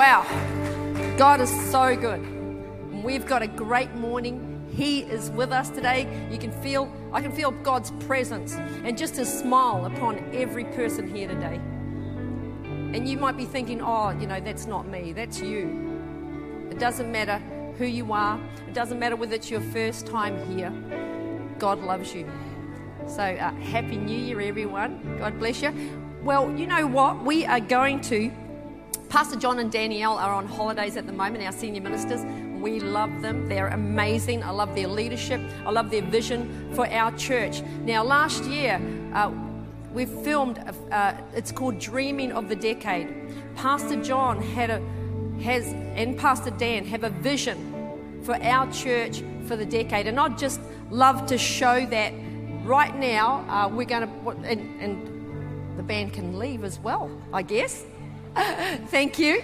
Wow, God is so good. We've got a great morning. He is with us today. You can feel, I can feel God's presence and just His smile upon every person here today. And you might be thinking, oh, you know, that's not me, that's you. It doesn't matter who you are, it doesn't matter whether it's your first time here. God loves you. So, uh, Happy New Year, everyone. God bless you. Well, you know what? We are going to. Pastor John and Danielle are on holidays at the moment, our senior ministers. We love them. They're amazing. I love their leadership. I love their vision for our church. Now, last year, uh, we filmed, uh, it's called Dreaming of the Decade. Pastor John had a, has, and Pastor Dan have a vision for our church for the decade. And I'd just love to show that right now. Uh, we're going to, and, and the band can leave as well, I guess. Thank you.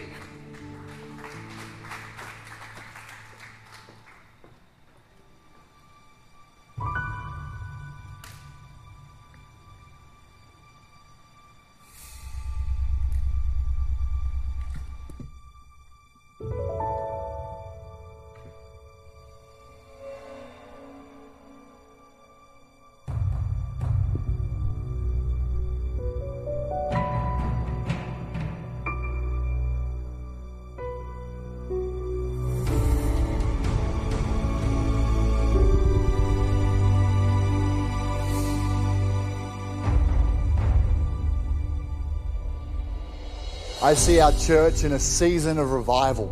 I see our church in a season of revival,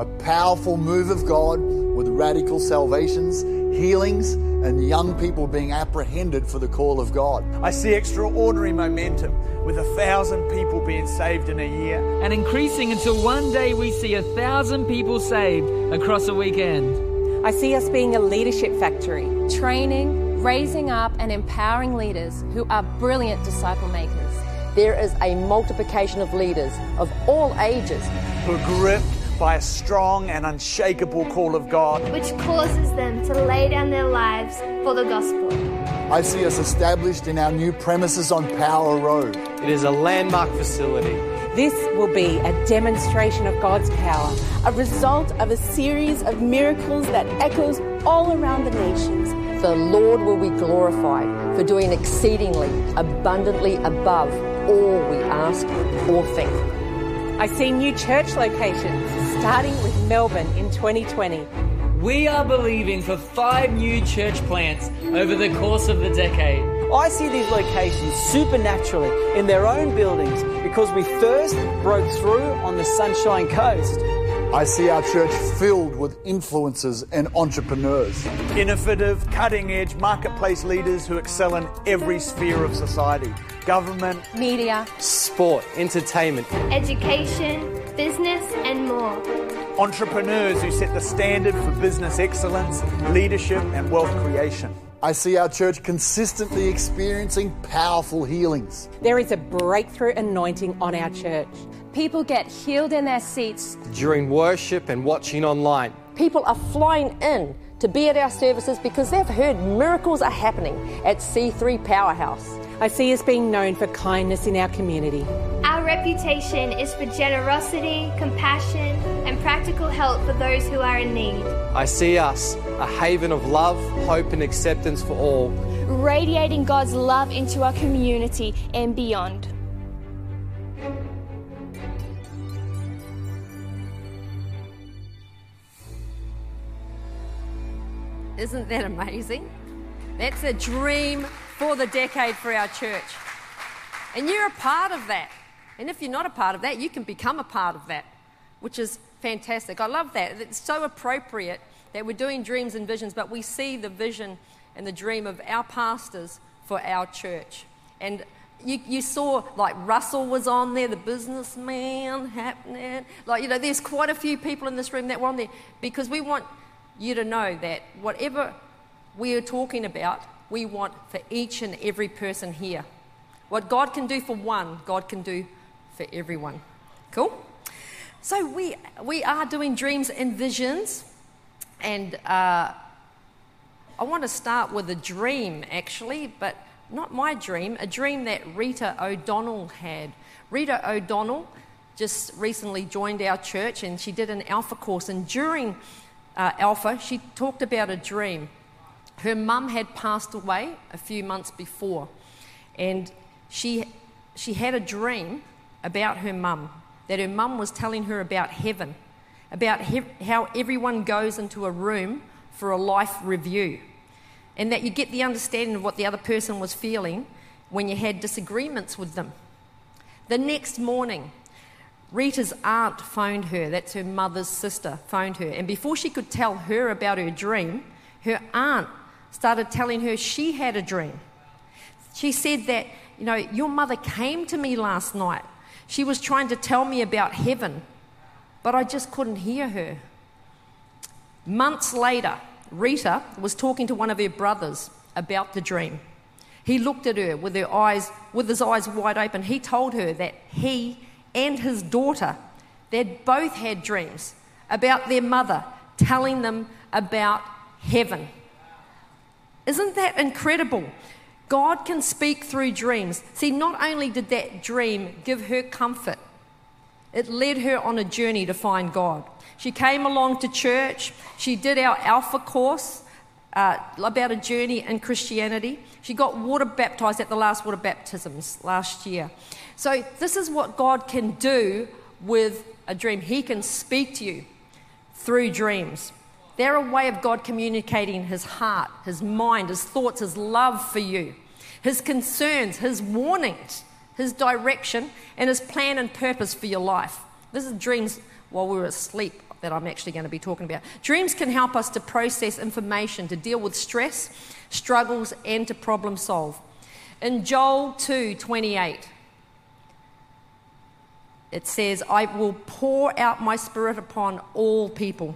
a powerful move of God with radical salvations, healings, and young people being apprehended for the call of God. I see extraordinary momentum with a thousand people being saved in a year. And increasing until one day we see a thousand people saved across a weekend. I see us being a leadership factory, training, raising up, and empowering leaders who are brilliant disciple makers there is a multiplication of leaders of all ages who are gripped by a strong and unshakable call of God, which causes them to lay down their lives for the gospel. I see us established in our new premises on Power Road. It is a landmark facility. This will be a demonstration of God's power, a result of a series of miracles that echoes all around the nations. The Lord will be glorified for doing exceedingly abundantly above all we ask or think. I see new church locations, starting with Melbourne in 2020. We are believing for five new church plants over the course of the decade. I see these locations supernaturally in their own buildings because we first broke through on the Sunshine Coast. I see our church filled with influencers and entrepreneurs. Innovative, cutting edge marketplace leaders who excel in every sphere of society government, media, sport, entertainment, education, business, and more. Entrepreneurs who set the standard for business excellence, leadership, and wealth creation. I see our church consistently experiencing powerful healings. There is a breakthrough anointing on our church. People get healed in their seats during worship and watching online. People are flying in to be at our services because they've heard miracles are happening at C3 Powerhouse. I see us being known for kindness in our community. Our reputation is for generosity, compassion, and practical help for those who are in need. I see us a haven of love, hope, and acceptance for all, radiating God's love into our community and beyond. Isn't that amazing? That's a dream for the decade for our church. And you're a part of that. And if you're not a part of that, you can become a part of that, which is fantastic. I love that. It's so appropriate that we're doing dreams and visions, but we see the vision and the dream of our pastors for our church. And you, you saw like Russell was on there, the businessman happening. Like, you know, there's quite a few people in this room that were on there because we want you to know that whatever we are talking about, we want for each and every person here. What God can do for one, God can do for everyone. Cool? So we, we are doing dreams and visions, and uh, I want to start with a dream actually, but not my dream, a dream that Rita O'Donnell had. Rita O'Donnell just recently joined our church and she did an Alpha course. And during uh, Alpha, she talked about a dream. Her mum had passed away a few months before, and she, she had a dream about her mum, that her mum was telling her about heaven, about he- how everyone goes into a room for a life review, and that you get the understanding of what the other person was feeling when you had disagreements with them. The next morning, Rita's aunt phoned her, that's her mother's sister, phoned her. And before she could tell her about her dream, her aunt started telling her she had a dream. She said that, you know, your mother came to me last night. She was trying to tell me about heaven, but I just couldn't hear her. Months later, Rita was talking to one of her brothers about the dream. He looked at her with her eyes with his eyes wide open. He told her that he and his daughter, they'd both had dreams about their mother telling them about heaven. Isn't that incredible? God can speak through dreams. See, not only did that dream give her comfort, it led her on a journey to find God. She came along to church, she did our Alpha course. Uh, about a journey in Christianity. She got water baptized at the last water baptisms last year. So, this is what God can do with a dream. He can speak to you through dreams. They're a way of God communicating His heart, His mind, His thoughts, His love for you, His concerns, His warnings, His direction, and His plan and purpose for your life. This is dreams while we were asleep that I'm actually going to be talking about. Dreams can help us to process information, to deal with stress, struggles, and to problem solve. In Joel 2 28, it says, I will pour out my spirit upon all people.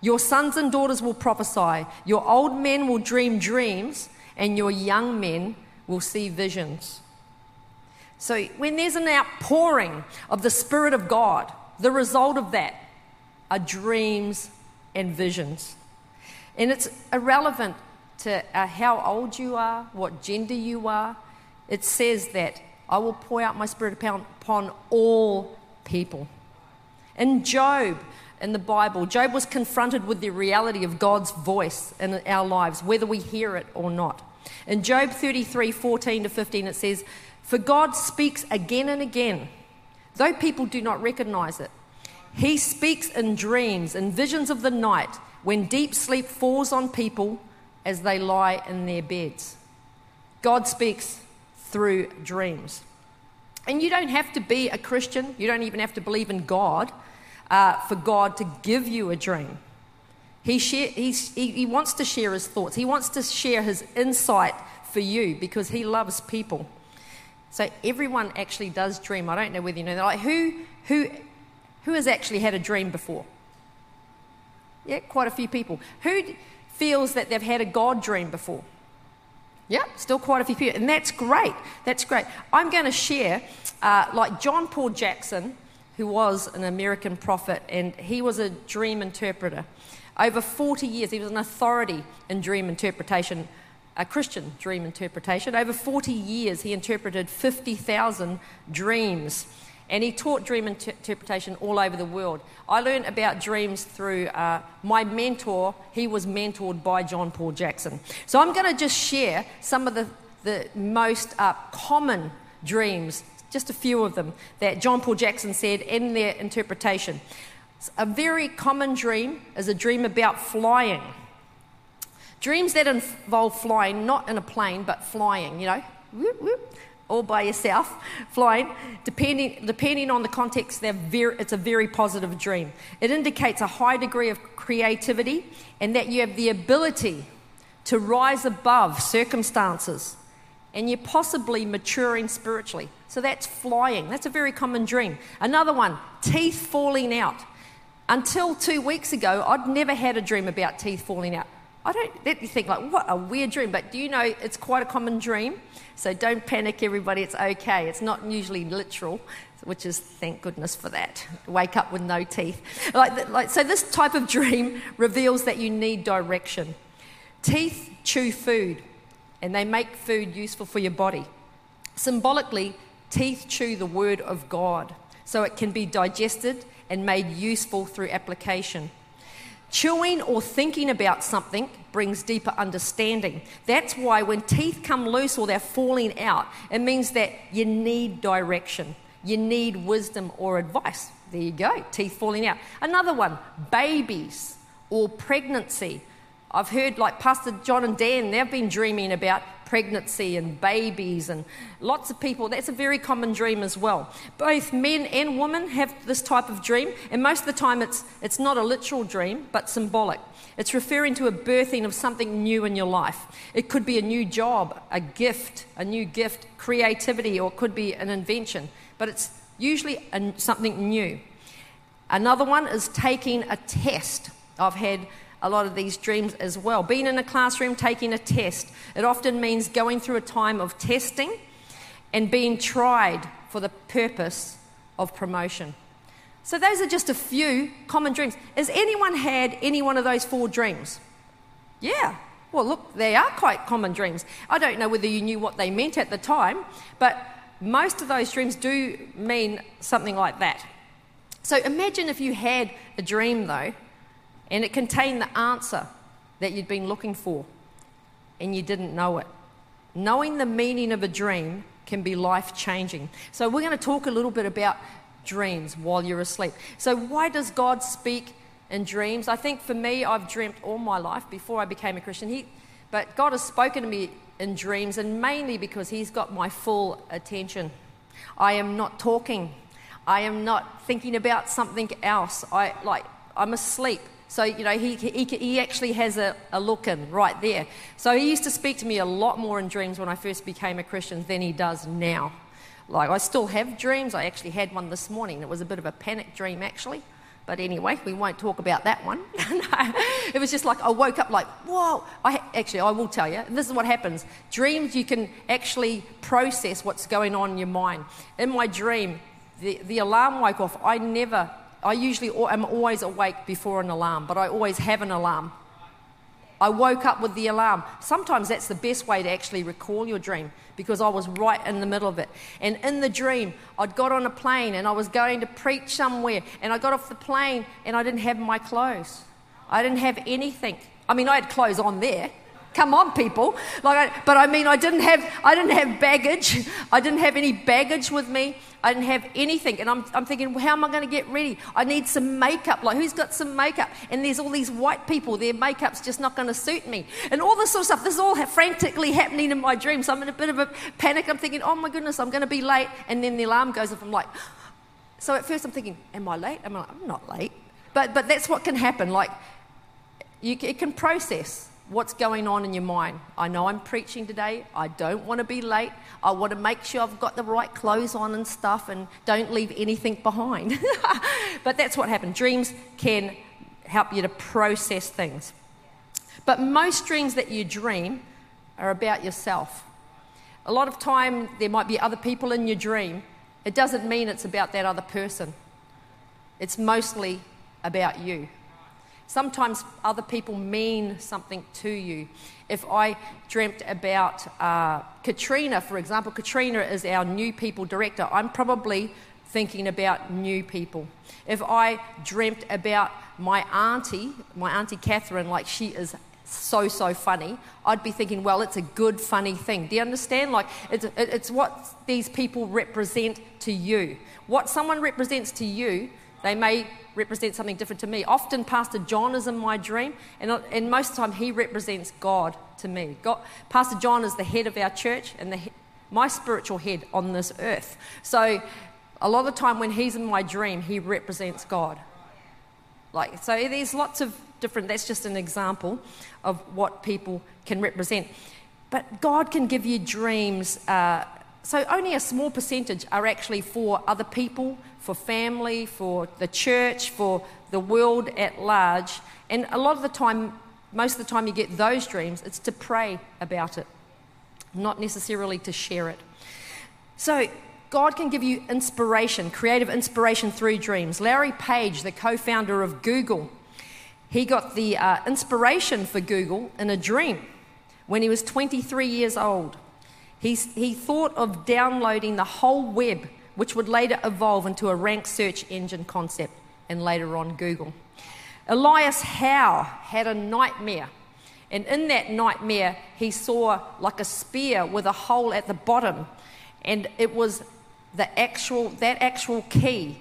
Your sons and daughters will prophesy, your old men will dream dreams, and your young men will see visions. So, when there's an outpouring of the Spirit of God, the result of that are dreams and visions. And it's irrelevant to uh, how old you are, what gender you are. It says that I will pour out my spirit upon, upon all people. In Job, in the Bible, Job was confronted with the reality of God's voice in our lives, whether we hear it or not. In Job 33 14 to 15, it says, For God speaks again and again, though people do not recognize it. He speaks in dreams and visions of the night when deep sleep falls on people as they lie in their beds. God speaks through dreams. And you don't have to be a Christian, you don't even have to believe in God uh, for God to give you a dream. He, share, he, he wants to share his thoughts, he wants to share his insight for you because he loves people. So everyone actually does dream. I don't know whether you know that. Like who, who, who has actually had a dream before? Yeah, quite a few people. Who feels that they've had a God dream before? Yeah, still quite a few people. And that's great. That's great. I'm going to share, uh, like John Paul Jackson, who was an American prophet, and he was a dream interpreter. Over 40 years, he was an authority in dream interpretation, a Christian dream interpretation. Over 40 years, he interpreted 50,000 dreams and he taught dream inter- interpretation all over the world. I learned about dreams through uh, my mentor. He was mentored by John Paul Jackson. So I'm going to just share some of the, the most uh, common dreams, just a few of them, that John Paul Jackson said in their interpretation. A very common dream is a dream about flying. Dreams that involve flying, not in a plane, but flying, you know, whoop, whoop, all by yourself, flying, depending, depending on the context, very, it's a very positive dream. It indicates a high degree of creativity and that you have the ability to rise above circumstances and you're possibly maturing spiritually. So that's flying. That's a very common dream. Another one, teeth falling out. Until two weeks ago, I'd never had a dream about teeth falling out. I don't let you think like what a weird dream, but do you know it's quite a common dream? So don't panic, everybody. It's okay. It's not usually literal, which is thank goodness for that. Wake up with no teeth. Like, like, so this type of dream reveals that you need direction. Teeth chew food, and they make food useful for your body. Symbolically, teeth chew the word of God. so it can be digested and made useful through application. Chewing or thinking about something brings deeper understanding. That's why when teeth come loose or they're falling out, it means that you need direction, you need wisdom or advice. There you go, teeth falling out. Another one, babies or pregnancy. I've heard, like Pastor John and Dan, they've been dreaming about pregnancy and babies, and lots of people. That's a very common dream as well. Both men and women have this type of dream, and most of the time it's, it's not a literal dream, but symbolic. It's referring to a birthing of something new in your life. It could be a new job, a gift, a new gift, creativity, or it could be an invention, but it's usually a, something new. Another one is taking a test. I've had a lot of these dreams as well. Being in a classroom, taking a test. It often means going through a time of testing and being tried for the purpose of promotion. So, those are just a few common dreams. Has anyone had any one of those four dreams? Yeah. Well, look, they are quite common dreams. I don't know whether you knew what they meant at the time, but most of those dreams do mean something like that. So, imagine if you had a dream, though, and it contained the answer that you'd been looking for and you didn't know it. Knowing the meaning of a dream can be life changing. So, we're going to talk a little bit about dreams while you're asleep. So, why does God speak in dreams? I think for me, I've dreamt all my life before I became a Christian. He, but God has spoken to me in dreams, and mainly because He's got my full attention. I am not talking. I am not thinking about something else. I like I'm asleep. So, you know, he, he, he actually has a, a look in right there. So, he used to speak to me a lot more in dreams when I first became a Christian than he does now. Like, I still have dreams. I actually had one this morning. It was a bit of a panic dream, actually. But anyway, we won't talk about that one. it was just like I woke up like, whoa. I, actually, I will tell you, this is what happens. Dreams, you can actually process what's going on in your mind. In my dream, the, the alarm woke off. I never I usually am always awake before an alarm, but I always have an alarm. I woke up with the alarm. Sometimes that's the best way to actually recall your dream because I was right in the middle of it. And in the dream, I'd got on a plane and I was going to preach somewhere, and I got off the plane and I didn't have my clothes. I didn't have anything. I mean, I had clothes on there, Come on, people. Like, I, but I mean, I didn't have, I didn't have baggage. I didn't have any baggage with me. I didn't have anything. And I'm, I'm thinking, well, how am I going to get ready? I need some makeup. Like, who's got some makeup? And there's all these white people. Their makeup's just not going to suit me. And all this sort of stuff. This is all frantically happening in my dream. So I'm in a bit of a panic. I'm thinking, oh my goodness, I'm going to be late. And then the alarm goes off. I'm like, so at first I'm thinking, am I late? I'm like, I'm not late. But, but that's what can happen. Like, you, it can process what's going on in your mind. I know I'm preaching today. I don't want to be late. I want to make sure I've got the right clothes on and stuff and don't leave anything behind. but that's what happened. Dreams can help you to process things. But most dreams that you dream are about yourself. A lot of time there might be other people in your dream. It doesn't mean it's about that other person. It's mostly about you. Sometimes other people mean something to you. If I dreamt about uh, Katrina, for example, Katrina is our new people director, I'm probably thinking about new people. If I dreamt about my auntie, my auntie Catherine, like she is so, so funny, I'd be thinking, well, it's a good, funny thing. Do you understand? Like, it's, it's what these people represent to you. What someone represents to you, they may represent something different to me. Often, Pastor John is in my dream, and, and most of the time, he represents God to me. God, Pastor John is the head of our church and the, my spiritual head on this earth. So, a lot of the time, when he's in my dream, he represents God. Like, so there's lots of different, that's just an example of what people can represent. But God can give you dreams. Uh, so only a small percentage are actually for other people, for family, for the church, for the world at large. And a lot of the time, most of the time you get those dreams, it's to pray about it, not necessarily to share it. So, God can give you inspiration, creative inspiration through dreams. Larry Page, the co founder of Google, he got the uh, inspiration for Google in a dream when he was 23 years old. He's, he thought of downloading the whole web which would later evolve into a rank search engine concept and later on Google. Elias Howe had a nightmare. And in that nightmare, he saw like a spear with a hole at the bottom. And it was the actual, that actual key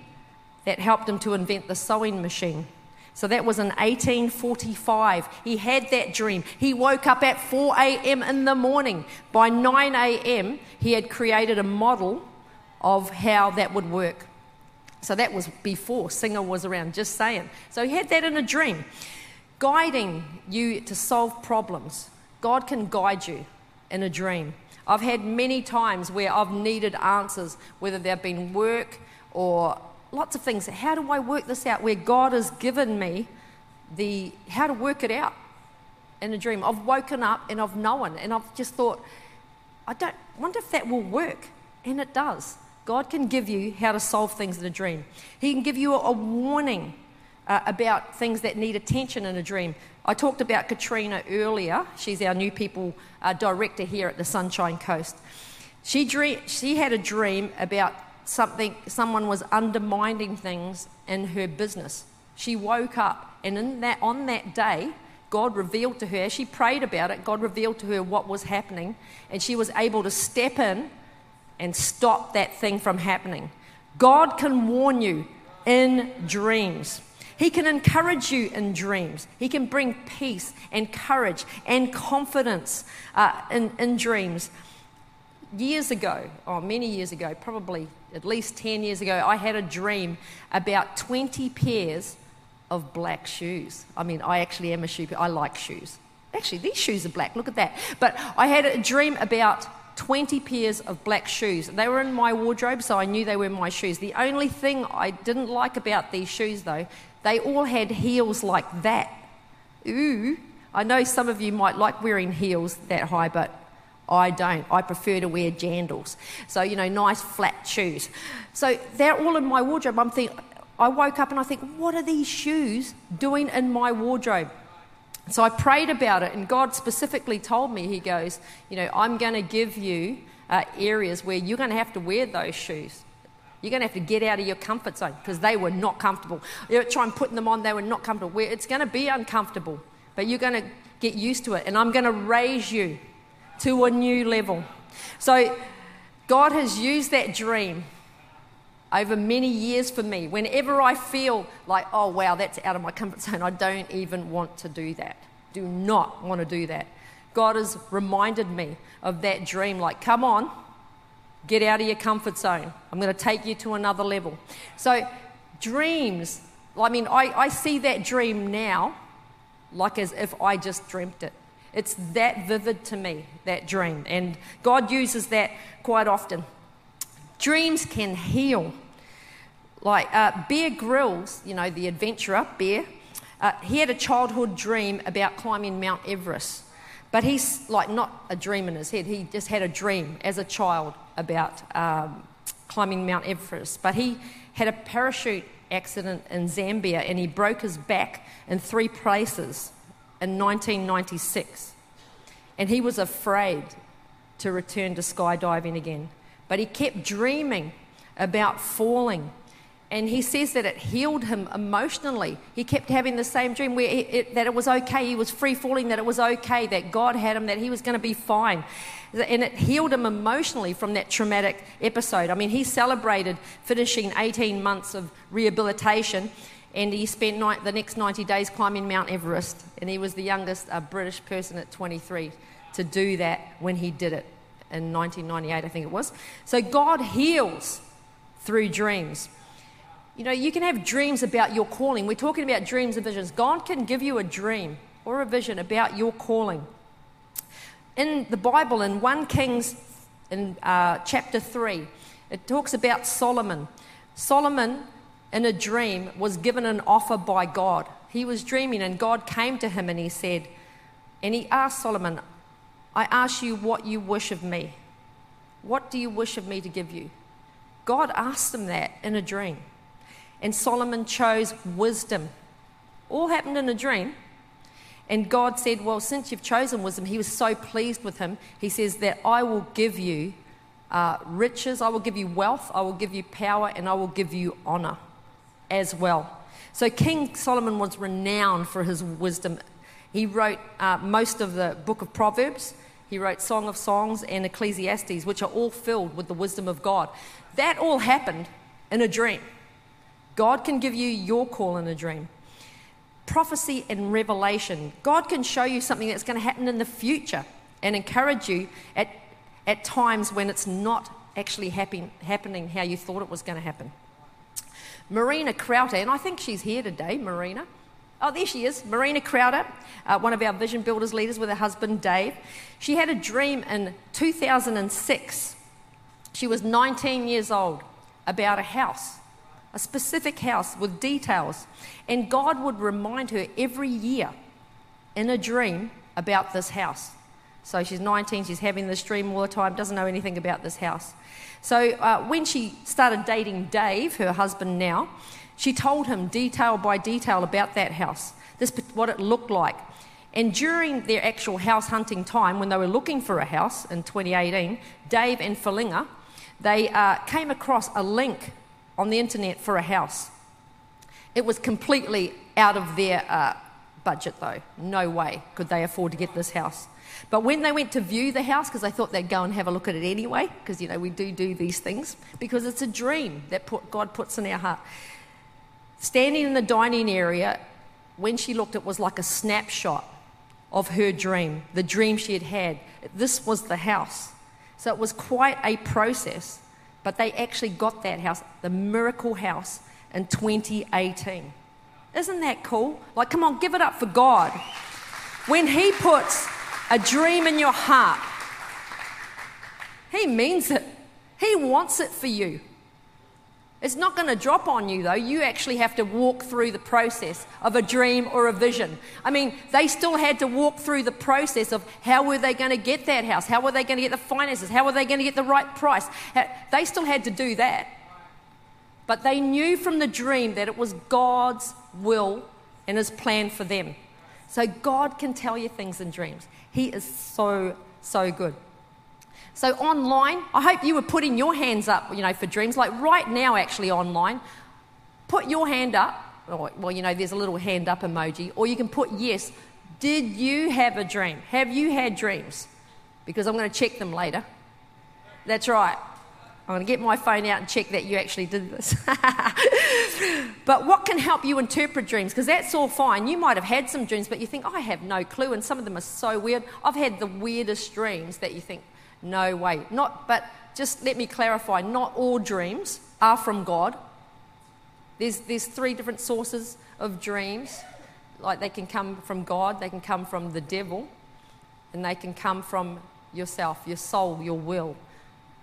that helped him to invent the sewing machine. So that was in 1845. He had that dream. He woke up at 4 a.m. in the morning. By 9 a.m., he had created a model of how that would work. So that was before Singer was around, just saying. So he had that in a dream. Guiding you to solve problems. God can guide you in a dream. I've had many times where I've needed answers, whether they've been work or lots of things. How do I work this out? Where God has given me the how to work it out in a dream. I've woken up and I've known, and I've just thought, I don't wonder if that will work, and it does. God can give you how to solve things in a dream. He can give you a, warning uh, about things that need attention in a dream. I talked about Katrina earlier. She's our new people uh, director here at the Sunshine Coast. She, dream, she had a dream about something, someone was undermining things in her business. She woke up, and in that, on that day, God revealed to her, she prayed about it, God revealed to her what was happening, and she was able to step in and stop that thing from happening. God can warn you in dreams. He can encourage you in dreams. He can bring peace and courage and confidence uh, in, in dreams. Years ago, or many years ago, probably at least 10 years ago, I had a dream about 20 pairs of black shoes. I mean, I actually am a shoe, I like shoes. Actually, these shoes are black, look at that. But I had a dream about 20 pairs of black shoes. They were in my wardrobe, so I knew they were my shoes. The only thing I didn't like about these shoes, though, they all had heels like that. Ooh, I know some of you might like wearing heels that high, but I don't. I prefer to wear jandals. So, you know, nice flat shoes. So they're all in my wardrobe. I'm thinking, I woke up and I think, what are these shoes doing in my wardrobe? So I prayed about it, and God specifically told me, He goes, You know, I'm going to give you uh, areas where you're going to have to wear those shoes. You're going to have to get out of your comfort zone because they were not comfortable. You know, try and putting them on, they were not comfortable. It's going to be uncomfortable, but you're going to get used to it, and I'm going to raise you to a new level. So God has used that dream over many years for me. Whenever I feel like, oh, wow, that's out of my comfort zone, I don't even want to do that. Do not want to do that. God has reminded me of that dream like, come on, get out of your comfort zone. I'm going to take you to another level. So, dreams, I mean, I, I see that dream now like as if I just dreamt it. It's that vivid to me, that dream. And God uses that quite often. Dreams can heal. Like uh, Bear Grylls, you know, the adventurer, Bear, uh, he had a childhood dream about climbing Mount Everest. But he's like not a dream in his head, he just had a dream as a child about um, climbing Mount Everest. But he had a parachute accident in Zambia and he broke his back in three places in 1996. And he was afraid to return to skydiving again. But he kept dreaming about falling. And he says that it healed him emotionally. He kept having the same dream where it, it, that it was okay, he was free falling, that it was okay, that God had him, that he was going to be fine. And it healed him emotionally from that traumatic episode. I mean, he celebrated finishing 18 months of rehabilitation and he spent the next 90 days climbing Mount Everest. And he was the youngest uh, British person at 23 to do that when he did it in 1998, I think it was. So God heals through dreams. You know, you can have dreams about your calling. We're talking about dreams and visions. God can give you a dream or a vision about your calling. In the Bible, in 1 Kings, in uh, chapter 3, it talks about Solomon. Solomon in a dream was given an offer by God. He was dreaming, and God came to him and he said, and he asked Solomon, I ask you what you wish of me. What do you wish of me to give you? God asked him that in a dream. And Solomon chose wisdom. All happened in a dream. And God said, Well, since you've chosen wisdom, he was so pleased with him. He says that I will give you uh, riches, I will give you wealth, I will give you power, and I will give you honor as well. So King Solomon was renowned for his wisdom. He wrote uh, most of the book of Proverbs. He wrote Song of Songs and Ecclesiastes, which are all filled with the wisdom of God. That all happened in a dream. God can give you your call in a dream. Prophecy and revelation. God can show you something that's going to happen in the future and encourage you at, at times when it's not actually happen, happening how you thought it was going to happen. Marina Crowder, and I think she's here today, Marina. Oh, there she is, Marina Crowder, uh, one of our vision builders leaders with her husband Dave. She had a dream in 2006. She was 19 years old about a house, a specific house with details. And God would remind her every year in a dream about this house. So she's 19, she's having this dream all the time, doesn't know anything about this house. So uh, when she started dating Dave, her husband now, she told him detail by detail about that house, this, what it looked like. And during their actual house hunting time, when they were looking for a house in 2018, Dave and Felinga, they uh, came across a link on the internet for a house. It was completely out of their uh, budget, though. No way could they afford to get this house. But when they went to view the house, because they thought they'd go and have a look at it anyway, because, you know, we do do these things, because it's a dream that put, God puts in our heart. Standing in the dining area, when she looked, it was like a snapshot of her dream, the dream she had had. This was the house. So it was quite a process, but they actually got that house, the miracle house, in 2018. Isn't that cool? Like, come on, give it up for God. When He puts a dream in your heart. He means it, He wants it for you. It's not going to drop on you, though. You actually have to walk through the process of a dream or a vision. I mean, they still had to walk through the process of how were they going to get that house? How were they going to get the finances? How were they going to get the right price? They still had to do that. But they knew from the dream that it was God's will and His plan for them. So God can tell you things in dreams. He is so, so good. So online, I hope you were putting your hands up, you know, for dreams. Like right now, actually, online, put your hand up. Or, well, you know, there's a little hand up emoji. Or you can put yes. Did you have a dream? Have you had dreams? Because I'm going to check them later. That's right. I'm going to get my phone out and check that you actually did this. but what can help you interpret dreams? Because that's all fine. You might have had some dreams, but you think, I have no clue, and some of them are so weird. I've had the weirdest dreams that you think, no way. Not, but just let me clarify not all dreams are from God. There's, there's three different sources of dreams. Like they can come from God, they can come from the devil, and they can come from yourself, your soul, your will.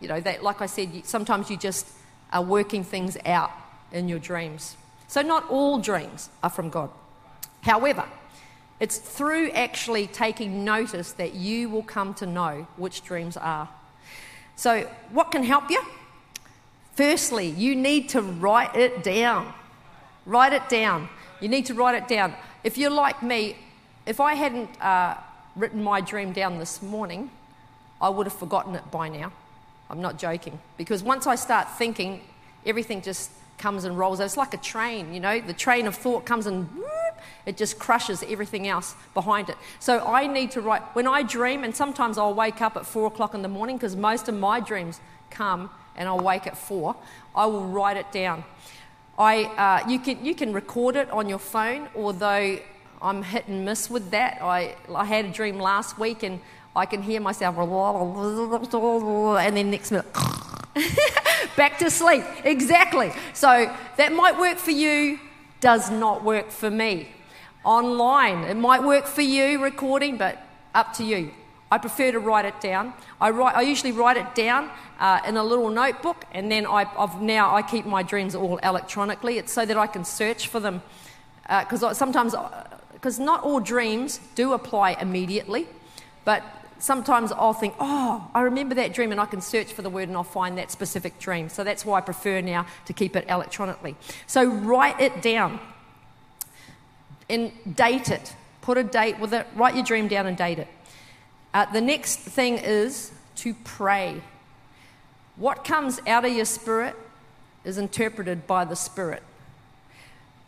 You know, that, like I said, sometimes you just are working things out in your dreams. So, not all dreams are from God. However, it's through actually taking notice that you will come to know which dreams are. So, what can help you? Firstly, you need to write it down. Write it down. You need to write it down. If you're like me, if I hadn't uh, written my dream down this morning, I would have forgotten it by now. I'm not joking. Because once I start thinking, everything just comes and rolls. It's like a train, you know, the train of thought comes and whoop, it just crushes everything else behind it. So I need to write, when I dream, and sometimes I'll wake up at four o'clock in the morning because most of my dreams come and I'll wake at four, I will write it down. I, uh, you, can, you can record it on your phone, although I'm hit and miss with that. I, I had a dream last week and I can hear myself, and then next minute, back to sleep. Exactly. So that might work for you, does not work for me. Online, it might work for you recording, but up to you. I prefer to write it down. I, write, I usually write it down uh, in a little notebook, and then I, have now I keep my dreams all electronically. It's so that I can search for them, because uh, sometimes, because uh, not all dreams do apply immediately, but sometimes I'll think, oh, I remember that dream, and I can search for the word and I'll find that specific dream. So that's why I prefer now to keep it electronically. So write it down and date it. Put a date with it, write your dream down and date it. Uh, the next thing is to pray. What comes out of your spirit is interpreted by the Spirit.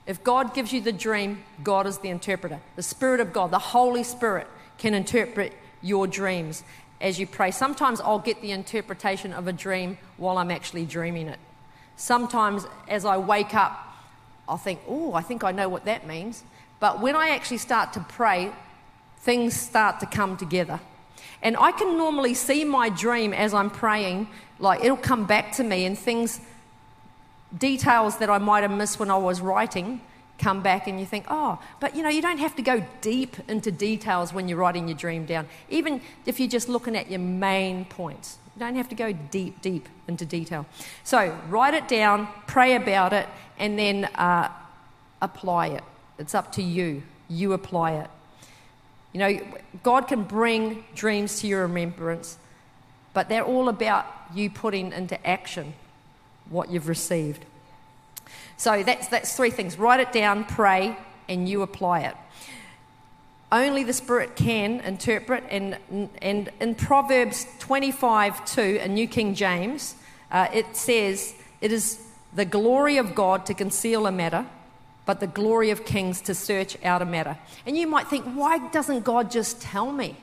If God gives you the dream, God is the interpreter. The Spirit of God, the Holy Spirit, can interpret your dreams as you pray. Sometimes I'll get the interpretation of a dream while I'm actually dreaming it. Sometimes as I wake up, I'll think, oh, I think I know what that means. But when I actually start to pray, things start to come together. And I can normally see my dream as I'm praying, like it'll come back to me, and things, details that I might have missed when I was writing, come back, and you think, oh, but you know, you don't have to go deep into details when you're writing your dream down. Even if you're just looking at your main points, you don't have to go deep, deep into detail. So write it down, pray about it, and then uh, apply it. It's up to you. You apply it. You know, God can bring dreams to your remembrance, but they're all about you putting into action what you've received. So that's, that's three things write it down, pray, and you apply it. Only the Spirit can interpret, and, and in Proverbs 25 2, a New King James, uh, it says, It is the glory of God to conceal a matter, but the glory of kings to search out a matter. And you might think, why doesn't God just tell me?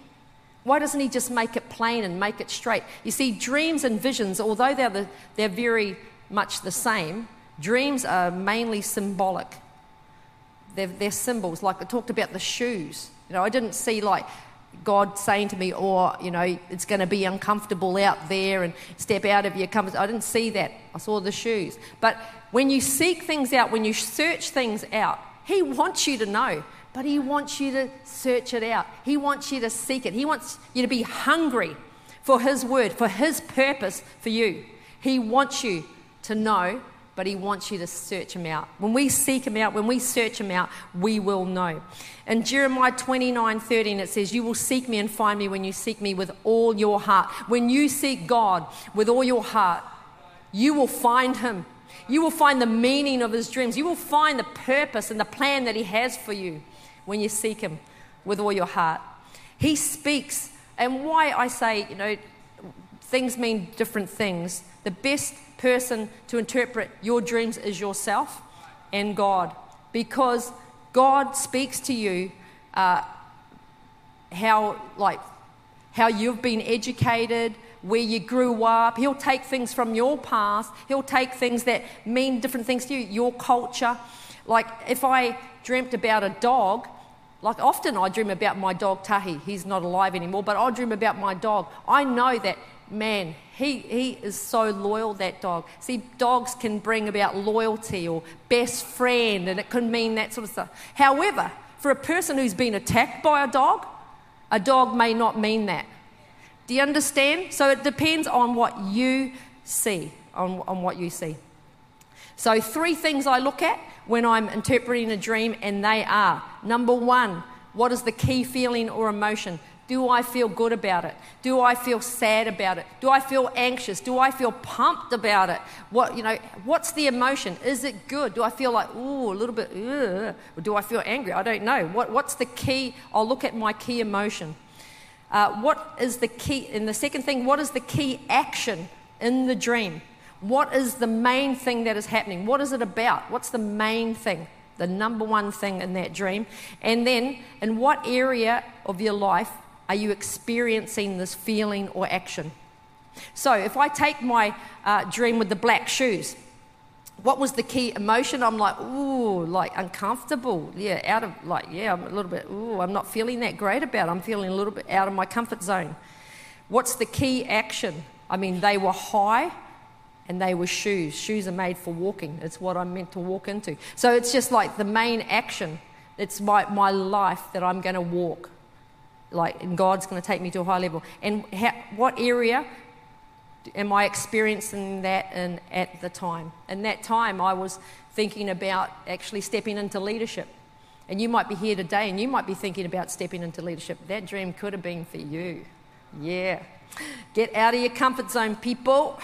Why doesn't He just make it plain and make it straight? You see, dreams and visions, although they're, the, they're very much the same, dreams are mainly symbolic. They're, they're symbols, like I talked about the shoes. You know, I didn't see like God saying to me, or, you know, it's going to be uncomfortable out there and step out of your comfort. I didn't see that. I saw the shoes. But when you seek things out, when you search things out, He wants you to know, but He wants you to search it out. He wants you to seek it. He wants you to be hungry for His word, for His purpose for you. He wants you to know but He wants you to search Him out. When we seek Him out, when we search Him out, we will know. In Jeremiah 29 13, it says, You will seek me and find me when you seek me with all your heart. When you seek God with all your heart, you will find Him. You will find the meaning of His dreams. You will find the purpose and the plan that He has for you when you seek Him with all your heart. He speaks. And why I say, you know, things mean different things. The best person to interpret your dreams is yourself and God. Because God speaks to you uh, how, like, how you've been educated, where you grew up. He'll take things from your past. He'll take things that mean different things to you, your culture. Like if I dreamt about a dog, like often I dream about my dog Tahi. He's not alive anymore, but I dream about my dog. I know that man, he, he is so loyal, that dog. See, dogs can bring about loyalty or best friend, and it can mean that sort of stuff. However, for a person who's been attacked by a dog, a dog may not mean that. Do you understand? So it depends on what you see, on, on what you see. So, three things I look at when I'm interpreting a dream, and they are number one, what is the key feeling or emotion? Do I feel good about it? Do I feel sad about it? Do I feel anxious? Do I feel pumped about it? What, you know, what's the emotion? Is it good? Do I feel like, ooh, a little bit, ugh? Or do I feel angry? I don't know. What, what's the key? I'll look at my key emotion. Uh, what is the key? And the second thing, what is the key action in the dream? What is the main thing that is happening? What is it about? What's the main thing? The number one thing in that dream. And then, in what area of your life are you experiencing this feeling or action? So, if I take my uh, dream with the black shoes, what was the key emotion? I'm like, ooh, like uncomfortable. Yeah, out of, like, yeah, I'm a little bit, ooh, I'm not feeling that great about it. I'm feeling a little bit out of my comfort zone. What's the key action? I mean, they were high and they were shoes. Shoes are made for walking. It's what I'm meant to walk into. So it's just like the main action. It's my, my life that I'm going to walk like, and God's going to take me to a high level. And what area am I experiencing that in at the time? And that time, I was thinking about actually stepping into leadership. And you might be here today and you might be thinking about stepping into leadership. That dream could have been for you. Yeah. Get out of your comfort zone, people.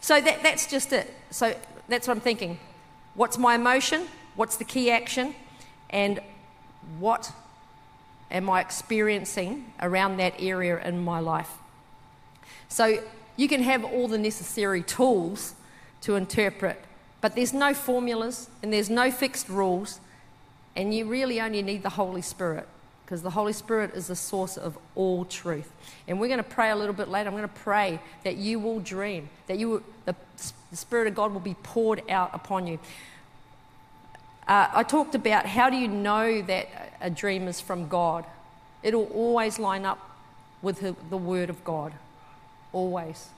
So that, that's just it. So that's what I'm thinking. What's my emotion? What's the key action? And what am I experiencing around that area in my life? So You can have all the necessary tools to interpret, but there's no formulas and there's no fixed rules, and you really only need the Holy Spirit because the Holy Spirit is the source of all truth. And we're going to pray a little bit later. I'm going to pray that you will dream, that you will, the, the Spirit of God will be poured out upon you. Uh, I talked about how do you know that a dream is from God? It'll always line up with the, the Word of God. Always.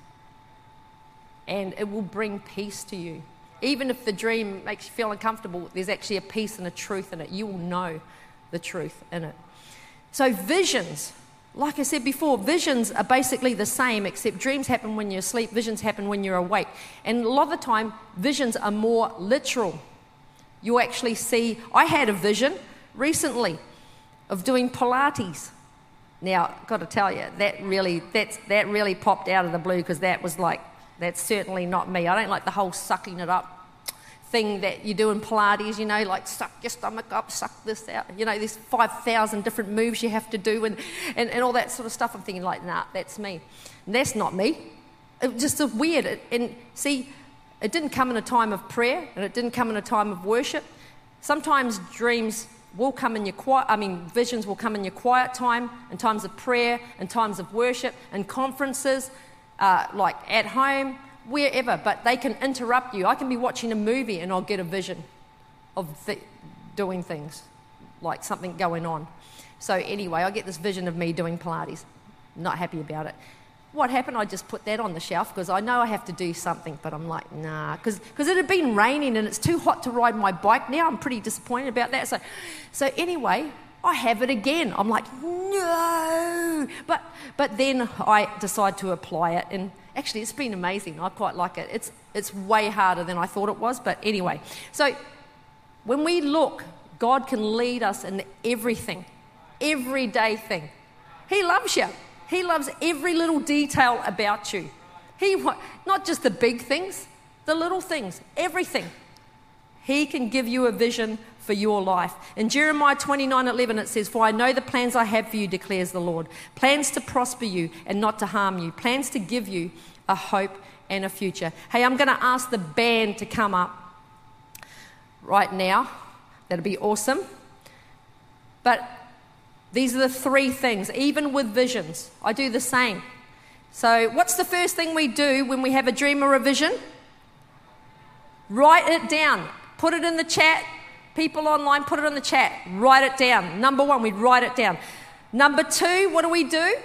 And it will bring peace to you. Even if the dream makes you feel uncomfortable, there's actually a peace and a truth in it. You will know the truth in it. So, visions, like I said before, visions are basically the same, except dreams happen when you're asleep, visions happen when you're awake. And a lot of the time, visions are more literal. You actually see, I had a vision recently of doing Pilates. Now, I've got to tell you, that really, that's, that really popped out of the blue because that was like, that's certainly not me. I don't like the whole sucking it up thing that you do in Pilates, you know, like suck your stomach up, suck this out. You know, there's 5,000 different moves you have to do and, and, and all that sort of stuff. I'm thinking, like, nah, that's me. And that's not me. It just weird. And see, it didn't come in a time of prayer and it didn't come in a time of worship. Sometimes dreams will come in your quiet, I mean, visions will come in your quiet time, in times of prayer, in times of worship, in conferences, uh, like at home, wherever, but they can interrupt you. I can be watching a movie and I'll get a vision of th- doing things, like something going on. So, anyway, I get this vision of me doing Pilates. Not happy about it. What happened? I just put that on the shelf because I know I have to do something, but I'm like, nah, because it had been raining and it's too hot to ride my bike now. I'm pretty disappointed about that. So, so anyway, I have it again. I'm like, no. But, but then I decide to apply it, and actually, it's been amazing. I quite like it. It's, it's way harder than I thought it was, but anyway. So when we look, God can lead us in everything, everyday thing. He loves you. He loves every little detail about you. He not just the big things, the little things, everything. He can give you a vision for your life. In Jeremiah 29 11, it says, For I know the plans I have for you, declares the Lord plans to prosper you and not to harm you, plans to give you a hope and a future. Hey, I'm going to ask the band to come up right now. That'd be awesome. But these are the three things, even with visions. I do the same. So, what's the first thing we do when we have a dream or a vision? Write it down. Put it in the chat. People online, put it in the chat. Write it down. Number one, we write it down. Number two, what do we do?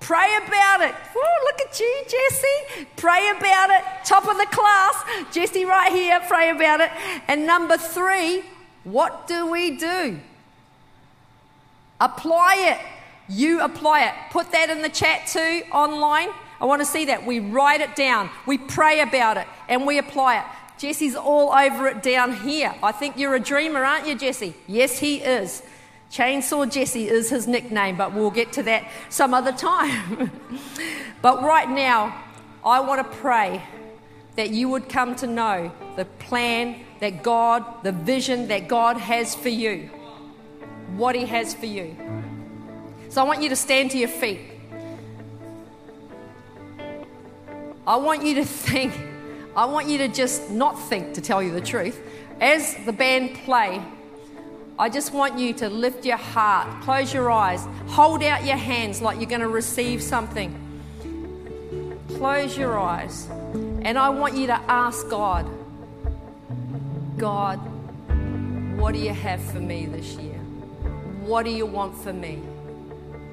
Pray about it. Oh, look at you, Jesse. Pray about it. Top of the class. Jesse, right here, pray about it. And number three, what do we do? Apply it. You apply it. Put that in the chat too, online. I want to see that. We write it down, we pray about it, and we apply it. Jesse's all over it down here. I think you're a dreamer, aren't you, Jesse? Yes, he is. Chainsaw Jesse is his nickname, but we'll get to that some other time. but right now, I want to pray that you would come to know the plan that God, the vision that God has for you, what He has for you. So I want you to stand to your feet. I want you to think I want you to just not think, to tell you the truth. As the band play, I just want you to lift your heart, close your eyes, hold out your hands like you're going to receive something. Close your eyes. And I want you to ask God, God, what do you have for me this year? What do you want for me?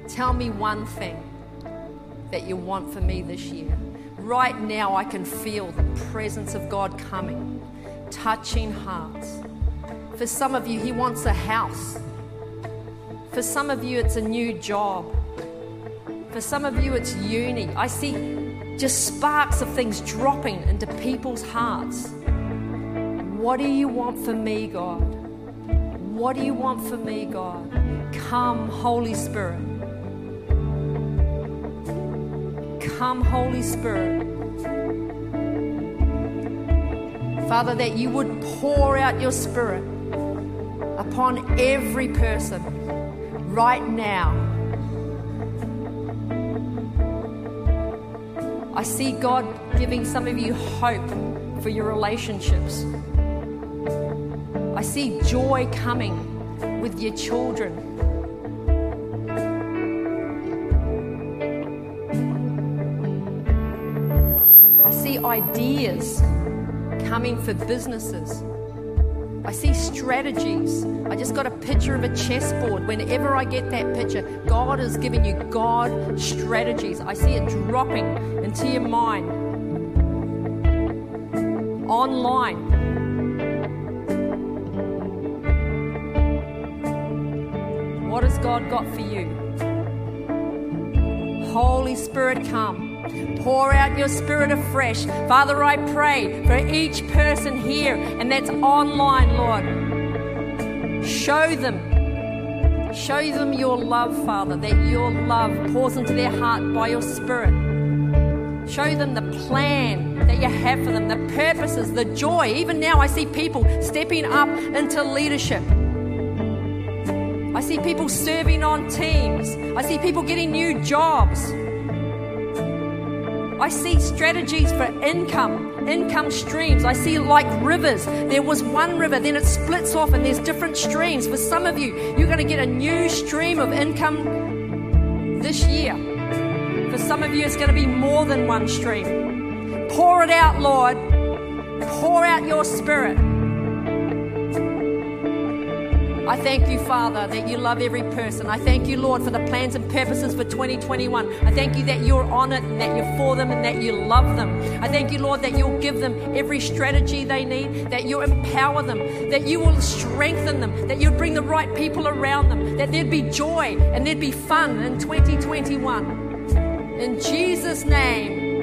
Tell me one thing that you want for me this year right now I can feel the presence of God coming, touching hearts. For some of you, He wants a house. For some of you, it's a new job. For some of you, it's uni. I see just sparks of things dropping into people's hearts. What do you want for me, God? What do you want for me, God? Come, Holy Spirit. Come, Holy Spirit. Father, that you would pour out your Spirit upon every person right now. I see God giving some of you hope for your relationships. I see joy coming with your children. Ideas coming for businesses. I see strategies. I just got a picture of a chessboard. Whenever I get that picture, God is giving you God strategies. I see it dropping into your mind. Online. What has God got for you? Holy Spirit, come. Pour out your spirit afresh. Father, I pray for each person here and that's online, Lord. Show them. Show them your love, Father, that your love pours into their heart by your spirit. Show them the plan that you have for them, the purposes, the joy. Even now, I see people stepping up into leadership. I see people serving on teams. I see people getting new jobs. I see strategies for income, income streams. I see like rivers. There was one river, then it splits off, and there's different streams. For some of you, you're going to get a new stream of income this year. For some of you, it's going to be more than one stream. Pour it out, Lord. Pour out your spirit. I thank you, Father, that you love every person. I thank you, Lord, for the plans and purposes for 2021. I thank you that you're on it and that you're for them and that you love them. I thank you, Lord, that you'll give them every strategy they need, that you'll empower them, that you will strengthen them, that you'll bring the right people around them, that there'd be joy and there'd be fun in 2021. In Jesus' name,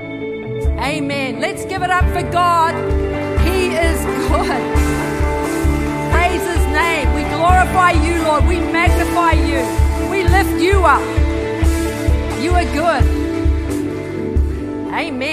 amen. Let's give it up for God. He is good glorify you, Lord. We magnify you. We lift you up. You are good. Amen.